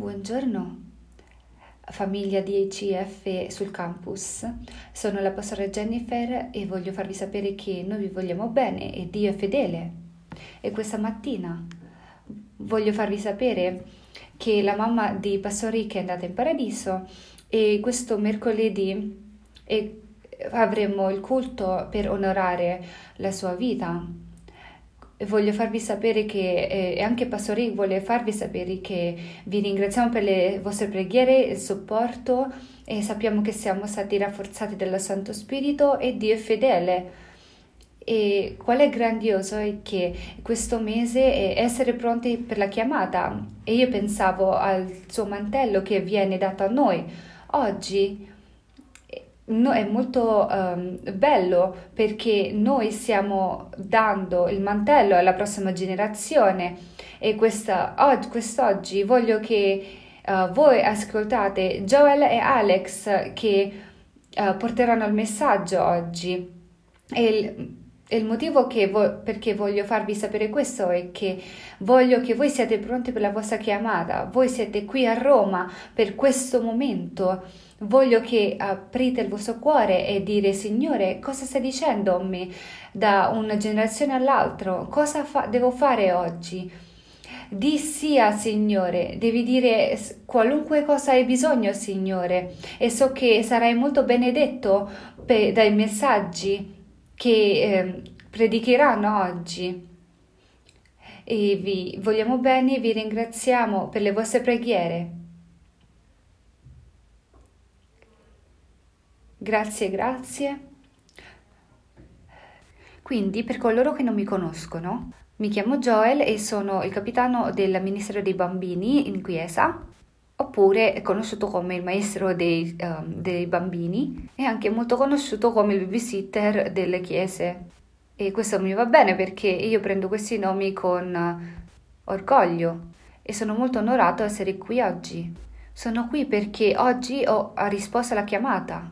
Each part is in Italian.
Buongiorno, famiglia di ICF sul campus. Sono la pastora Jennifer e voglio farvi sapere che noi vi vogliamo bene e Dio è fedele. E questa mattina voglio farvi sapere che la mamma di Pastor Rick è andata in paradiso e questo mercoledì avremo il culto per onorare la sua vita voglio farvi sapere che, e anche Pastori vuole farvi sapere che vi ringraziamo per le vostre preghiere, il supporto e sappiamo che siamo stati rafforzati dal Santo Spirito e Dio è fedele. E qual è grandioso è che questo mese è essere pronti per la chiamata e io pensavo al suo mantello che viene dato a noi. Oggi no, è molto um, bello perché noi stiamo dando il mantello alla prossima generazione e questa, og- quest'oggi voglio che uh, voi ascoltate Joel e Alex che uh, porteranno il messaggio oggi. E il, il motivo vo- perché voglio farvi sapere questo è che voglio che voi siate pronti per la vostra chiamata, voi siete qui a Roma per questo momento. Voglio che aprite il vostro cuore e dire Signore, cosa stai dicendo a me da una generazione all'altra? Cosa fa- devo fare oggi? Di sì al Signore, devi dire qualunque cosa hai bisogno, Signore, e so che sarai molto benedetto per, dai messaggi che eh, predicheranno oggi. E vi vogliamo bene e vi ringraziamo per le vostre preghiere. Grazie, grazie. Quindi, per coloro che non mi conoscono, mi chiamo Joel e sono il capitano del Ministero dei Bambini in Chiesa, oppure conosciuto come il maestro dei, uh, dei bambini e anche molto conosciuto come il babysitter delle chiese. E questo mi va bene perché io prendo questi nomi con orgoglio e sono molto onorato di essere qui oggi. Sono qui perché oggi ho risposto alla chiamata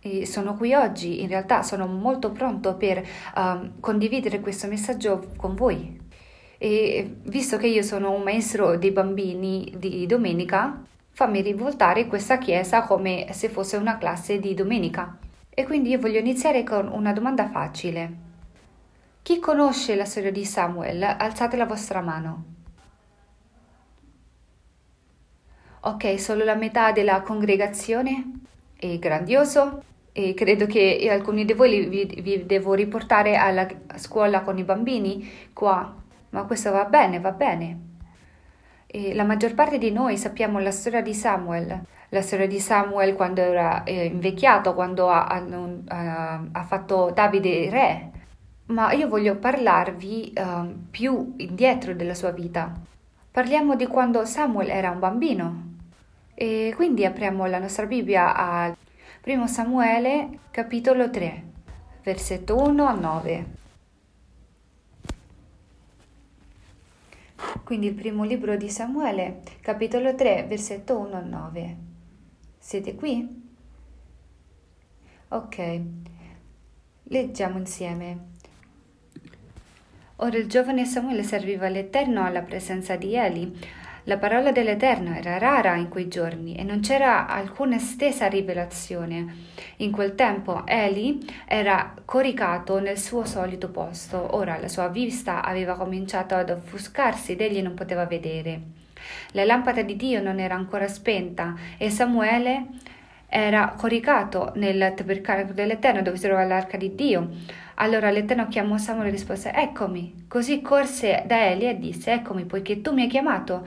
e sono qui oggi, in realtà sono molto pronto per uh, condividere questo messaggio con voi. E visto che io sono un maestro dei bambini di domenica, fammi rivoltare questa chiesa come se fosse una classe di domenica. E quindi io voglio iniziare con una domanda facile. Chi conosce la storia di Samuel? Alzate la vostra mano. Ok, solo la metà della congregazione? È grandioso e credo che alcuni di voi vi, vi, devo riportare alla scuola con i bambini qua, ma questo va bene, va bene. E la maggior parte di noi sappiamo la storia di Samuel, la storia di Samuel quando era eh, invecchiato, quando ha, ha, ha, fatto Davide re, ma io voglio parlarvi uh, più indietro della sua vita. Parliamo di quando Samuel era un bambino. E quindi apriamo la nostra Bibbia al 1 Samuele capitolo 3, versetto 1 a 9. Quindi il primo libro di Samuele, capitolo 3, versetto 1 a 9. Siete qui? Ok, leggiamo insieme. Ora il giovane Samuele serviva l'Eterno alla presenza di Eli la parola dell'Eterno era rara in quei giorni e non c'era alcuna estesa rivelazione. In quel tempo Eli era coricato nel suo solito posto. Ora la sua vista aveva cominciato ad offuscarsi ed egli non poteva vedere. La lampada di Dio non era ancora spenta e Samuele era coricato nel tabernacollo dell'Eterno dove si trovava l'arca di Dio. Allora l'Eterno chiamò Samuele e rispose: Eccomi. Così corse da Eli e disse: Eccomi, poiché tu mi hai chiamato.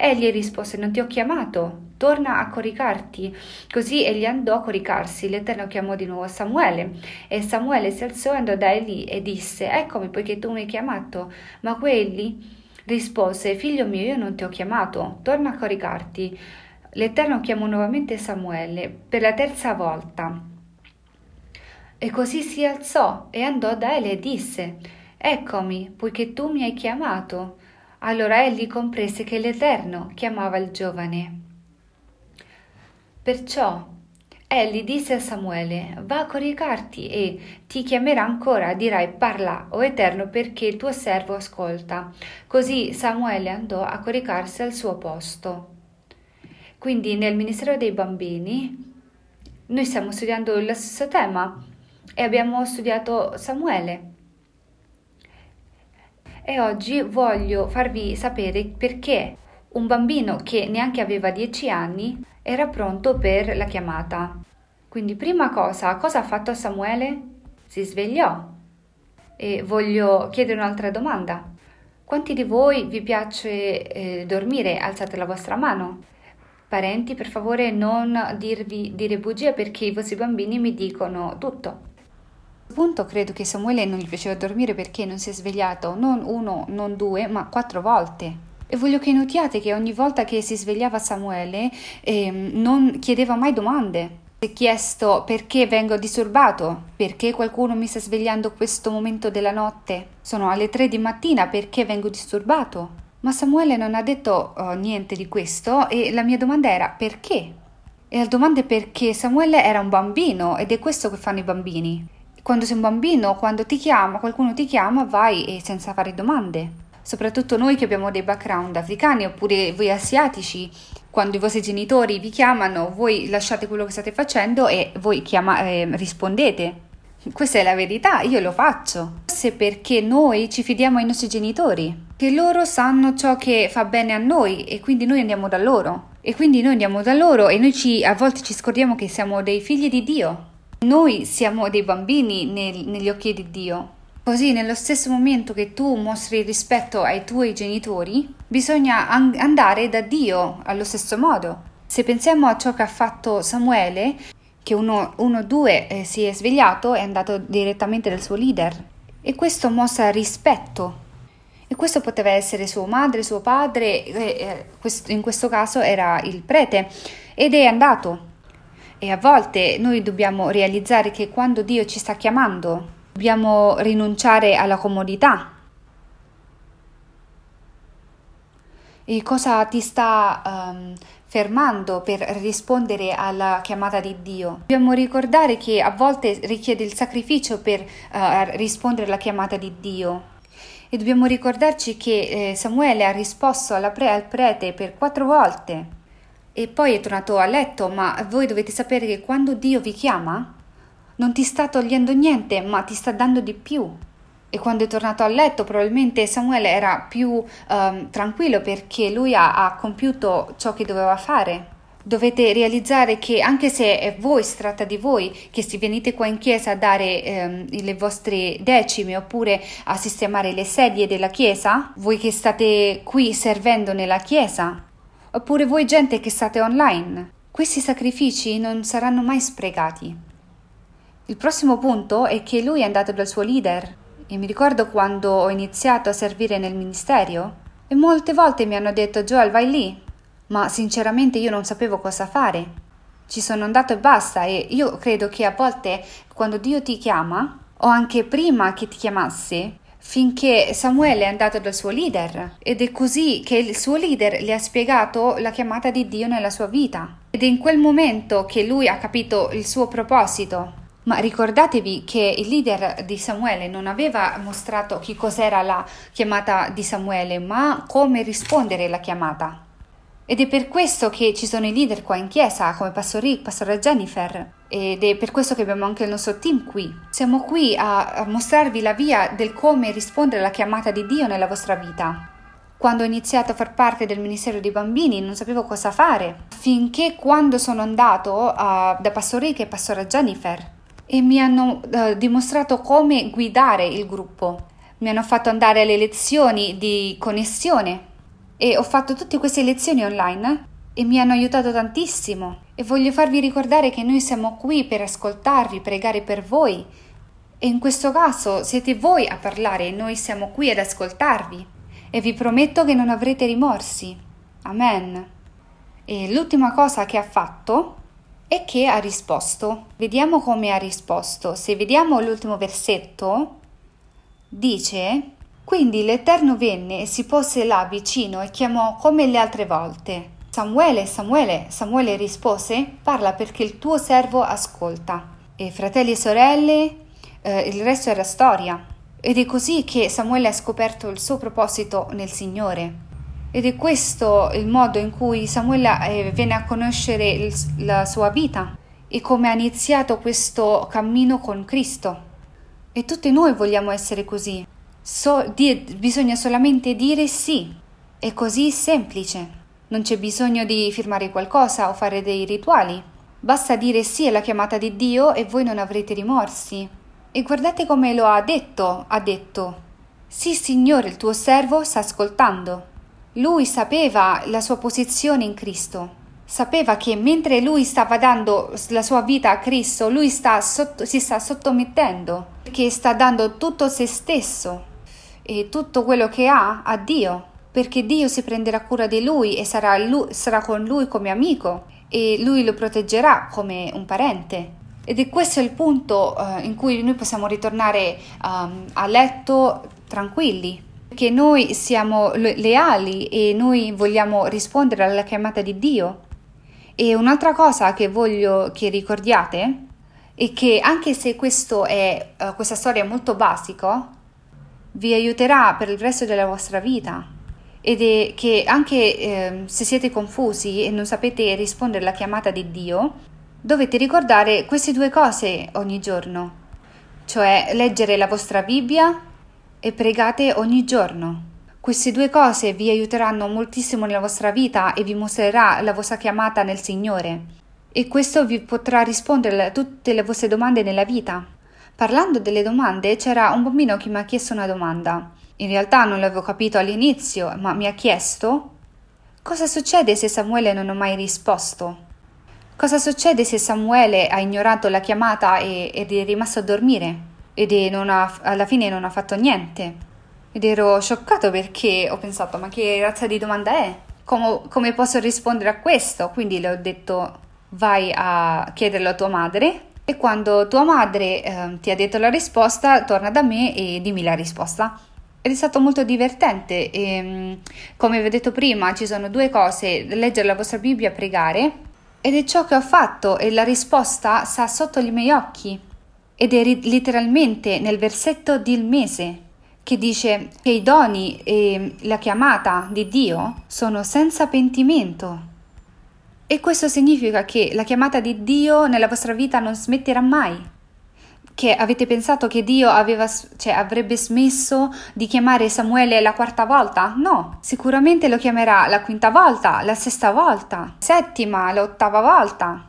Egli rispose: Non ti ho chiamato, torna a coricarti. Così egli andò a coricarsi. L'Eterno chiamò di nuovo Samuele. E Samuele si alzò e andò da Eli e disse: Eccomi, poiché tu mi hai chiamato. Ma quegli rispose: Figlio mio, io non ti ho chiamato, torna a coricarti. L'Eterno chiamò nuovamente Samuele per la terza volta. E così si alzò e andò da Eli e disse: Eccomi, poiché tu mi hai chiamato. Allora egli comprese che l'Eterno chiamava il giovane. Perciò egli disse a Samuele, va a coricarti e ti chiamerà ancora, dirai parla, o Eterno, perché il tuo servo ascolta. Così Samuele andò a coricarsi al suo posto. Quindi nel Ministero dei Bambini noi stiamo studiando lo stesso tema e abbiamo studiato Samuele. E oggi voglio farvi sapere perché un bambino che neanche aveva dieci anni era pronto per la chiamata. Quindi prima cosa, cosa ha fatto Samuele? Si svegliò. E voglio chiedere un'altra domanda. Quanti di voi vi piace eh, dormire? Alzate la vostra mano. Parenti, per favore non dirvi dire bugie perché i vostri bambini mi dicono tutto punto credo che Samuele non gli piaceva dormire perché non si è svegliato non uno, non due, ma quattro volte. E voglio che notiate che ogni volta che si svegliava Samuele eh, non chiedeva mai domande. Si è chiesto perché vengo disturbato, perché qualcuno mi sta svegliando questo momento della notte. Sono alle tre di mattina, perché vengo disturbato? Ma Samuele non ha detto oh, niente di questo e la mia domanda era perché? E la domanda è perché Samuele era un bambino ed è questo che fanno i bambini quando sei un bambino, quando ti chiama, qualcuno ti chiama, vai senza fare domande. Soprattutto noi che abbiamo dei background africani oppure voi asiatici, quando i vostri genitori vi chiamano, voi lasciate quello che state facendo e voi chiama, eh, rispondete. Questa è la verità, io lo faccio. Forse perché noi ci fidiamo ai nostri genitori, che loro sanno ciò che fa bene a noi e quindi noi andiamo da loro. E quindi noi andiamo da loro e noi ci, a volte ci scordiamo che siamo dei figli di Dio. Noi siamo dei bambini nel, negli occhi di Dio. Così, nello stesso momento che tu mostri rispetto ai tuoi genitori, bisogna an- andare da Dio allo stesso modo. Se pensiamo a ciò che ha fatto Samuele, che uno, uno due eh, si è svegliato e è andato direttamente dal suo leader. E questo mostra rispetto. E questo poteva essere sua madre, suo padre, eh, eh, in questo caso era il prete, ed è andato. E a volte noi dobbiamo realizzare che quando Dio ci sta chiamando, dobbiamo rinunciare alla comodità. E cosa ti sta um, fermando per rispondere alla chiamata di Dio? Dobbiamo ricordare che a volte richiede il sacrificio per uh, rispondere alla chiamata di Dio. E dobbiamo ricordarci che eh, Samuele ha risposto pre- al prete per quattro volte e poi è tornato a letto, ma voi dovete sapere che quando Dio vi chiama, non ti sta togliendo niente, ma ti sta dando di più. E quando è tornato a letto, probabilmente Samuele era più um, tranquillo perché lui ha, ha compiuto ciò che doveva fare. Dovete realizzare che anche se è voi, si tratta di voi, che si venite qua in chiesa a dare ehm, le vostre decime oppure a sistemare le sedie della chiesa, voi che state qui servendo nella chiesa, Oppure voi gente che state online. Questi sacrifici non saranno mai sprecati. Il prossimo punto è che lui è andato dal suo leader. E mi ricordo quando ho iniziato a servire nel ministero e molte volte mi hanno detto Joel vai lì, ma sinceramente io non sapevo cosa fare. Ci sono andato e basta e io credo che a volte quando Dio ti chiama o anche prima che ti chiamasse finché Samuele è andato dal suo leader ed è così che il suo leader gli ha spiegato la chiamata di Dio nella sua vita ed è in quel momento che lui ha capito il suo proposito. Ma ricordatevi che il leader di Samuele non aveva mostrato che cos'era la chiamata di Samuele, ma come rispondere alla chiamata. Ed è per questo che ci sono i leader qua in chiesa, come Pastor Rick, Pastor Jennifer, ed è per questo che abbiamo anche il nostro team qui. Siamo qui a, a mostrarvi la via del come rispondere alla chiamata di Dio nella vostra vita. Quando ho iniziato a far parte del Ministero dei Bambini non sapevo cosa fare, finché quando sono andato uh, da Pastor Rick e Pastora Jennifer e mi hanno uh, dimostrato come guidare il gruppo. Mi hanno fatto andare alle lezioni di connessione e ho fatto tutte queste lezioni online e mi hanno aiutato tantissimo e voglio farvi ricordare che noi siamo qui per ascoltarvi, pregare per voi e in questo caso siete voi a parlare e noi siamo qui ad ascoltarvi e vi prometto che non avrete rimorsi. Amen. E l'ultima cosa che ha fatto è che ha risposto. Vediamo come ha risposto. Se vediamo l'ultimo versetto, dice quindi l'Eterno venne e si pose là vicino e chiamò come le altre volte. Samuele, Samuele, Samuele rispose, parla perché il tuo servo ascolta. E fratelli e sorelle, eh, il resto era storia. Ed è così che Samuele ha scoperto il suo proposito nel Signore. Ed è questo il modo in cui Samuele eh, viene a conoscere il, la sua vita e come ha iniziato questo cammino con Cristo. E tutti noi vogliamo essere così. So, di, bisogna solamente dire sì. È così semplice. Non c'è bisogno di firmare qualcosa o fare dei rituali. Basta dire sì alla chiamata di Dio e voi non avrete rimorsi. E guardate come lo ha detto. Ha detto, sì Signore, il tuo servo sta ascoltando. Lui sapeva la sua posizione in Cristo. Sapeva che mentre lui stava dando la sua vita a Cristo, lui sta sotto, si sta sottomettendo, che sta dando tutto se stesso e tutto quello che ha a Dio, perché Dio si prenderà cura di lui e sarà, lui, sarà con lui come amico e lui lo proteggerà come un parente. Ed è questo il punto uh, in cui noi possiamo ritornare um, a letto tranquilli, che noi siamo leali e noi vogliamo rispondere alla chiamata di Dio. E un'altra cosa che voglio che ricordiate è che anche se è, uh, questa storia è molto basica, vi aiuterà per il resto della vostra vita ed è che anche eh, se siete confusi e non sapete rispondere alla chiamata di Dio, dovete ricordare queste due cose ogni giorno, cioè leggere la vostra Bibbia e pregate ogni giorno. Queste due cose vi aiuteranno moltissimo nella vostra vita e vi mostrerà la vostra chiamata nel Signore. E questo vi potrà rispondere a tutte le vostre domande nella vita. Parlando delle domande, c'era un bambino che mi ha chiesto una domanda. In realtà non l'avevo capito all'inizio, ma mi ha chiesto cosa succede se Samuele non ha mai risposto? Cosa succede se Samuele ha ignorato la chiamata e, ed è rimasto a dormire? ed ha, alla fine non ha fatto niente. Ed ero scioccato perché ho pensato, ma che razza di domanda è? Come, come posso rispondere a questo? Quindi le ho detto, vai a chiederlo a tua madre e quando tua madre eh, ti ha detto la risposta, torna da me e dimmi la risposta. Ed è stato molto divertente. E, mm, come vi ho detto prima, ci sono due cose: leggere la vostra Bibbia pregare. Ed è ciò che ho fatto e la risposta sta sotto i miei occhi ed è letteralmente nel versetto del mese che dice che i doni e la chiamata di Dio sono senza pentimento. E questo significa che la chiamata di Dio nella vostra vita non smetterà mai. Che avete pensato che Dio aveva, cioè, avrebbe smesso di chiamare Samuele la quarta volta? No, sicuramente lo chiamerà la quinta volta, la sesta volta, settima, l'ottava volta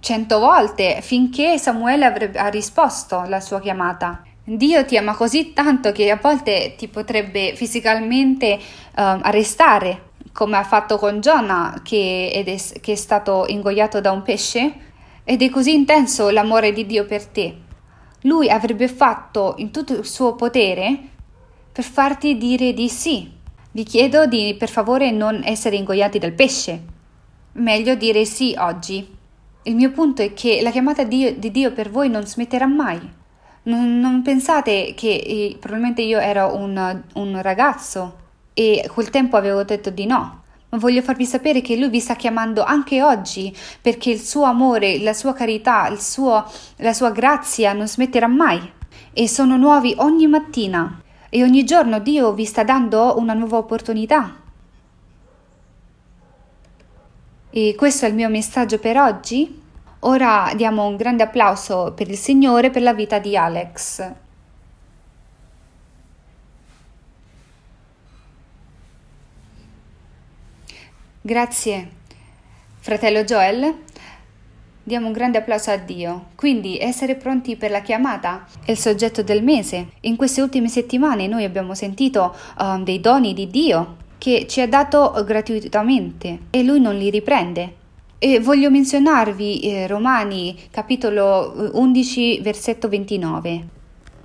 cento volte finché Samuele avrebbe, ha risposto alla sua chiamata. Dio ti ama così tanto che a volte ti potrebbe fisicamente uh, arrestare, come ha fatto con Giona che, è, che è stato ingoiato da un pesce, ed è così intenso l'amore di Dio per te. Lui avrebbe fatto in tutto il suo potere per farti dire di sì. Vi chiedo di per favore non essere ingoiati dal pesce. Meglio dire sì oggi. Il mio punto è che la chiamata di Dio, di Dio per voi non smetterà mai. Non, non pensate che eh, probabilmente io ero un, un ragazzo e quel tempo avevo detto di no, ma voglio farvi sapere che Lui vi sta chiamando anche oggi perché il suo amore, la sua carità, suo, la sua grazia non smetterà mai e sono nuovi ogni mattina e ogni giorno Dio vi sta dando una nuova opportunità. E questo è il mio messaggio per oggi. Ora diamo un grande applauso per il Signore per la vita di Alex. Grazie, fratello Joel. Diamo un grande applauso a Dio. Quindi essere pronti per la chiamata è il soggetto del mese. In queste ultime settimane noi abbiamo sentito um, dei doni di Dio che ci ha dato gratuitamente e lui non li riprende. E voglio menzionarvi eh, Romani capitolo 11 versetto 29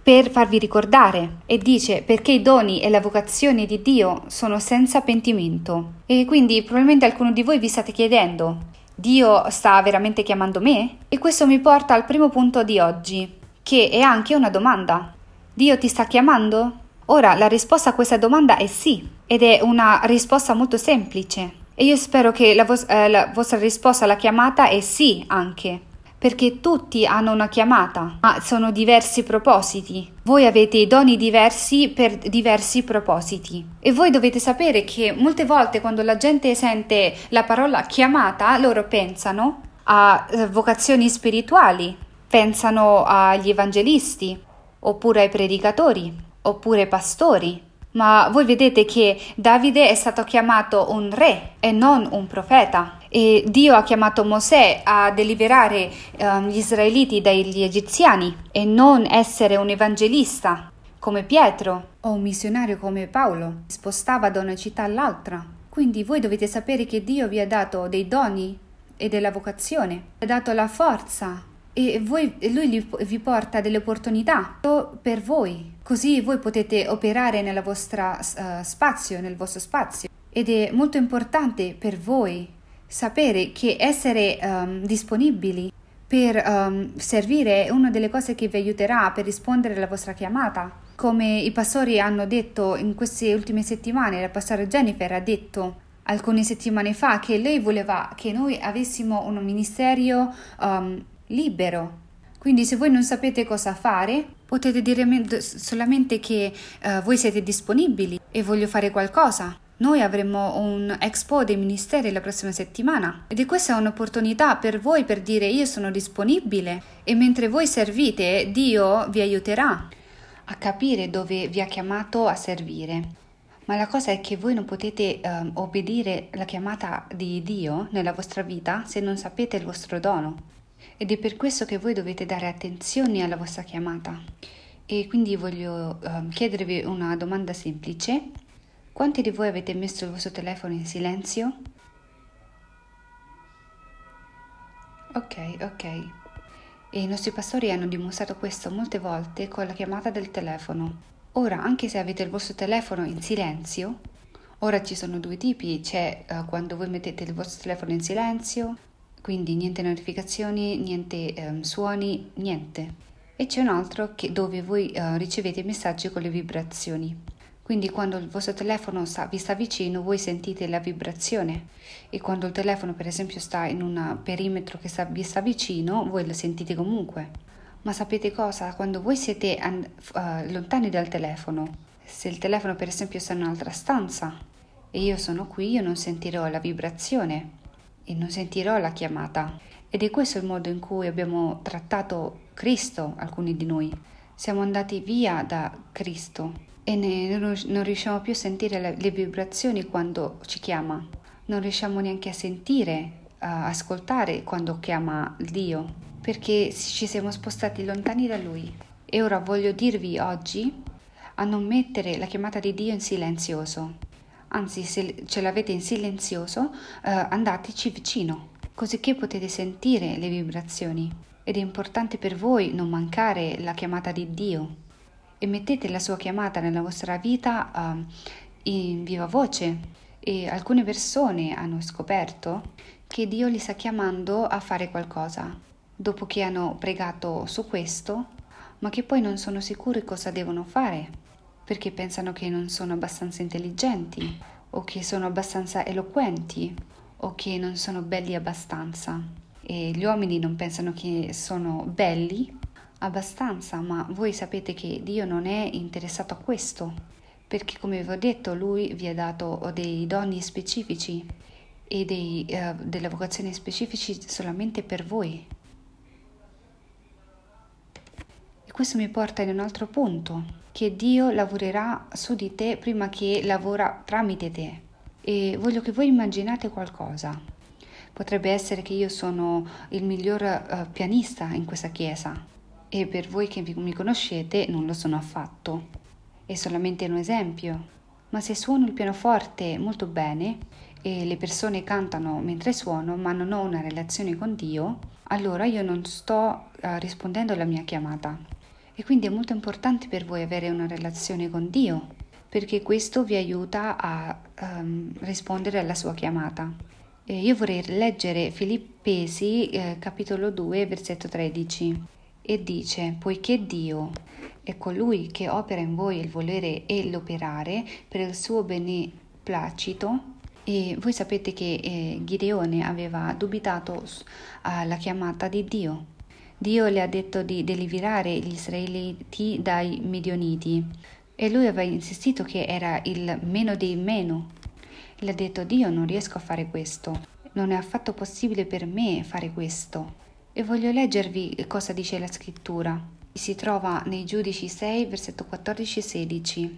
per farvi ricordare e dice perché i doni e la vocazione di Dio sono senza pentimento. E quindi probabilmente alcuno di voi vi state chiedendo Dio sta veramente chiamando me? E questo mi porta al primo punto di oggi, che è anche una domanda. Dio ti sta chiamando? Ora la risposta a questa domanda è sì ed è una risposta molto semplice e io spero che la, vos- eh, la vostra risposta alla chiamata è sì anche, perché tutti hanno una chiamata, ma sono diversi propositi. Voi avete doni diversi per diversi propositi. E voi dovete sapere che molte volte quando la gente sente la parola chiamata, loro pensano a eh, vocazioni spirituali, pensano agli evangelisti, oppure ai predicatori, oppure ai pastori. Ma voi vedete che Davide è stato chiamato un re e non un profeta. E Dio ha chiamato Mosè a deliberare um, gli israeliti dagli egiziani e non essere un evangelista come Pietro o un missionario come Paolo, spostava da una città all'altra. Quindi voi dovete sapere che Dio vi ha dato dei doni e della vocazione, ha dato la forza e voi, lui vi porta delle opportunità per voi, così voi potete operare nel vostro uh, spazio, nel vostro spazio. Ed è molto importante per voi sapere che essere um, disponibili per um, servire è una delle cose che vi aiuterà per rispondere alla vostra chiamata. Come i pastori hanno detto in queste ultime settimane, la pastora Jennifer ha detto alcune settimane fa che lei voleva che noi avessimo un ministero um, libero. Quindi se voi non sapete cosa fare, potete dire solamente che uh, voi siete disponibili e voglio fare qualcosa. Noi avremo un expo dei ministeri la prossima settimana ed è questa un'opportunità per voi per dire io sono disponibile e mentre voi servite Dio vi aiuterà a capire dove vi ha chiamato a servire. Ma la cosa è che voi non potete um, obbedire alla chiamata di Dio nella vostra vita se non sapete il vostro dono. Ed è per questo che voi dovete dare attenzione alla vostra chiamata. E quindi voglio um, chiedervi una domanda semplice quanti di voi avete messo il vostro telefono in silenzio? Ok, ok. E i nostri pastori hanno dimostrato questo molte volte con la chiamata del telefono. Ora, anche se avete il vostro telefono in silenzio, ora ci sono due tipi, c'è uh, quando voi mettete il vostro telefono in silenzio, quindi niente notificazioni, niente um, suoni, niente. E c'è un altro che, dove voi uh, ricevete messaggi con le vibrazioni. Quindi quando il vostro telefono sta, vi sta vicino, voi sentite la vibrazione e quando il telefono per esempio sta in un perimetro che sta, vi sta vicino, voi lo sentite comunque. Ma sapete cosa? Quando voi siete an- uh, lontani dal telefono, se il telefono per esempio sta in un'altra stanza e io sono qui, io non sentirò la vibrazione e non sentirò la chiamata. Ed è questo il modo in cui abbiamo trattato Cristo, alcuni di noi. Siamo andati via da Cristo e ne, non riusciamo più a sentire le, le, vibrazioni quando ci chiama, non riusciamo neanche a sentire, a ascoltare quando chiama Dio, perché ci siamo spostati lontani da Lui. E ora voglio dirvi oggi a non mettere la chiamata di Dio in silenzioso, anzi se ce l'avete in silenzioso eh, andateci vicino, così che potete sentire le vibrazioni. Ed è importante per voi non mancare la chiamata di Dio e mettete la sua chiamata nella vostra vita uh, in viva voce. E alcune persone hanno scoperto che Dio li sta chiamando a fare qualcosa dopo che hanno pregato su questo, ma che poi non sono sicuri cosa devono fare perché pensano che non sono abbastanza intelligenti o che sono abbastanza eloquenti o che non sono belli abbastanza. E gli uomini non pensano che sono belli abbastanza, ma voi sapete che Dio non è interessato a questo, perché come vi ho detto, Lui vi ha dato dei doni specifici e dei, uh, delle vocazioni specifici solamente per voi. E questo mi porta in un altro punto, che Dio lavorerà su di te prima che lavora tramite te. E voglio che voi immaginate qualcosa. Potrebbe essere che io sono il miglior uh, pianista in questa chiesa, e per voi che mi conoscete non lo sono affatto. È solamente un esempio. Ma se suono il pianoforte molto bene e le persone cantano mentre suono ma non ho una relazione con Dio, allora io non sto uh, rispondendo alla mia chiamata. E quindi è molto importante per voi avere una relazione con Dio, perché questo vi aiuta a um, rispondere alla sua chiamata. E io vorrei leggere Filippesi eh, capitolo 2 versetto 13 e dice, poiché Dio è colui che opera in voi il volere e l'operare per il suo beneplacito, E voi sapete che eh, Gideone aveva dubitato alla chiamata di Dio. Dio le ha detto di deliberare gli israeliti dai Midioniti e lui aveva insistito che era il meno dei meno. Le ha detto Dio non riesco a fare questo, non è affatto possibile per me fare questo. E voglio leggervi cosa dice la scrittura. Si trova nei Giudici 6, versetto 14 e 16.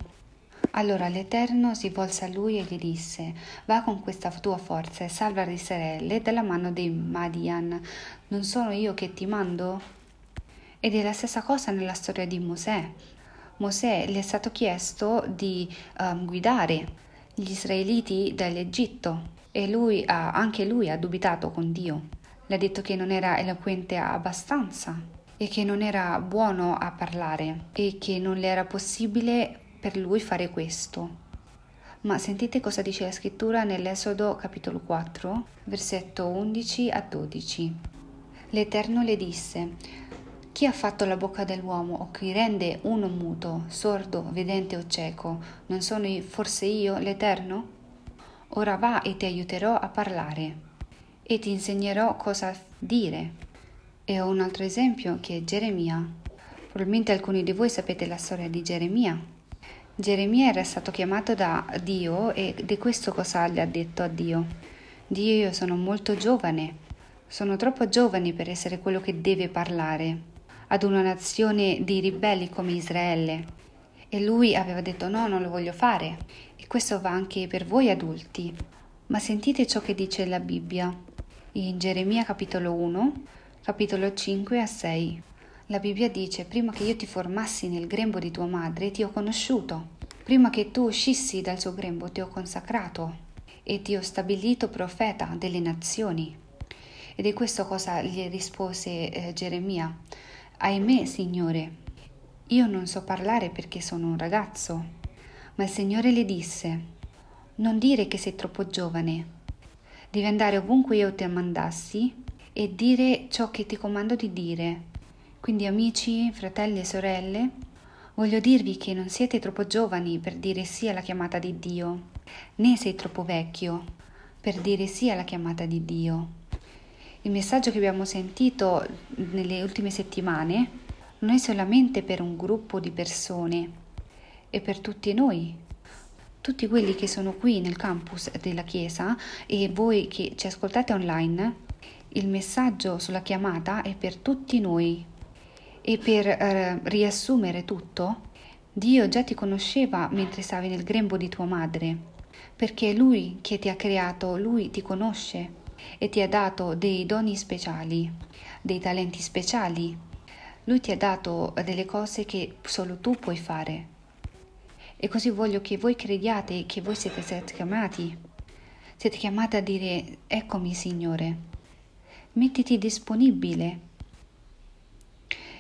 Allora l'Eterno si volse a lui e gli disse: Va con questa tua forza e salva Israele dalla mano dei Madian. Non sono io che ti mando? Ed è la stessa cosa nella storia di Mosè. Mosè le è stato chiesto di um, guidare gli israeliti dall'Egitto e lui ha, anche lui ha dubitato con Dio. Le ha detto che non era eloquente abbastanza e che non era buono a parlare e che non le era possibile per lui fare questo. Ma sentite cosa dice la scrittura nell'Esodo capitolo 4, versetto 11 a 12. L'Eterno le disse, chi ha fatto la bocca dell'uomo o chi rende uno muto, sordo, vedente o cieco? Non sono forse io l'Eterno? Ora va e ti aiuterò a parlare e ti insegnerò cosa dire. E ho un altro esempio che è Geremia. Probabilmente alcuni di voi sapete la storia di Geremia. Geremia era stato chiamato da Dio e di questo cosa gli ha detto a Dio. Dio, io sono molto giovane, sono troppo giovane per essere quello che deve parlare ad una nazione di ribelli come Israele. E lui aveva detto no, non lo voglio fare. E questo va anche per voi adulti. Ma sentite ciò che dice la Bibbia in Geremia capitolo 1, capitolo 5 a 6. La Bibbia dice, prima che io ti formassi nel grembo di tua madre, ti ho conosciuto. Prima che tu uscissi dal suo grembo, ti ho consacrato e ti ho stabilito profeta delle nazioni. Ed è questo cosa gli rispose eh, Geremia. Ahimè, Signore, io non so parlare perché sono un ragazzo. Ma il Signore le disse, non dire che sei troppo giovane. Devi andare ovunque io ti mandassi e dire ciò che ti comando di dire quindi amici, fratelli e sorelle, voglio dirvi che non siete troppo giovani per dire sì alla chiamata di Dio, né sei troppo vecchio per dire sì alla chiamata di Dio. Il messaggio che abbiamo sentito nelle ultime settimane non è solamente per un gruppo di persone, è per tutti noi, tutti quelli che sono qui nel campus della Chiesa e voi che ci ascoltate online. Il messaggio sulla chiamata è per tutti noi, e per eh, riassumere tutto, Dio già ti conosceva mentre stavi nel grembo di tua madre, perché è Lui che ti ha creato, Lui ti conosce e ti ha dato dei doni speciali, dei talenti speciali. Lui ti ha dato delle cose che solo tu puoi fare. E così voglio che voi crediate che voi siete stati chiamati. Siete chiamati a dire, eccomi Signore, mettiti disponibile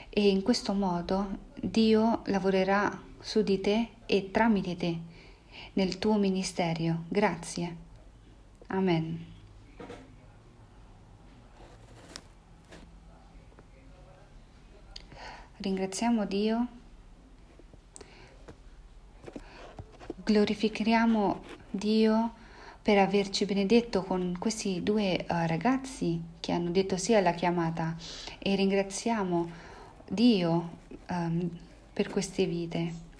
e in questo modo Dio lavorerà su di te e tramite te nel tuo ministero. Grazie. Amen. Ringraziamo Dio, glorifichiamo Dio per averci benedetto con questi due uh, ragazzi che hanno detto sì alla chiamata e ringraziamo Dio um, per queste vite.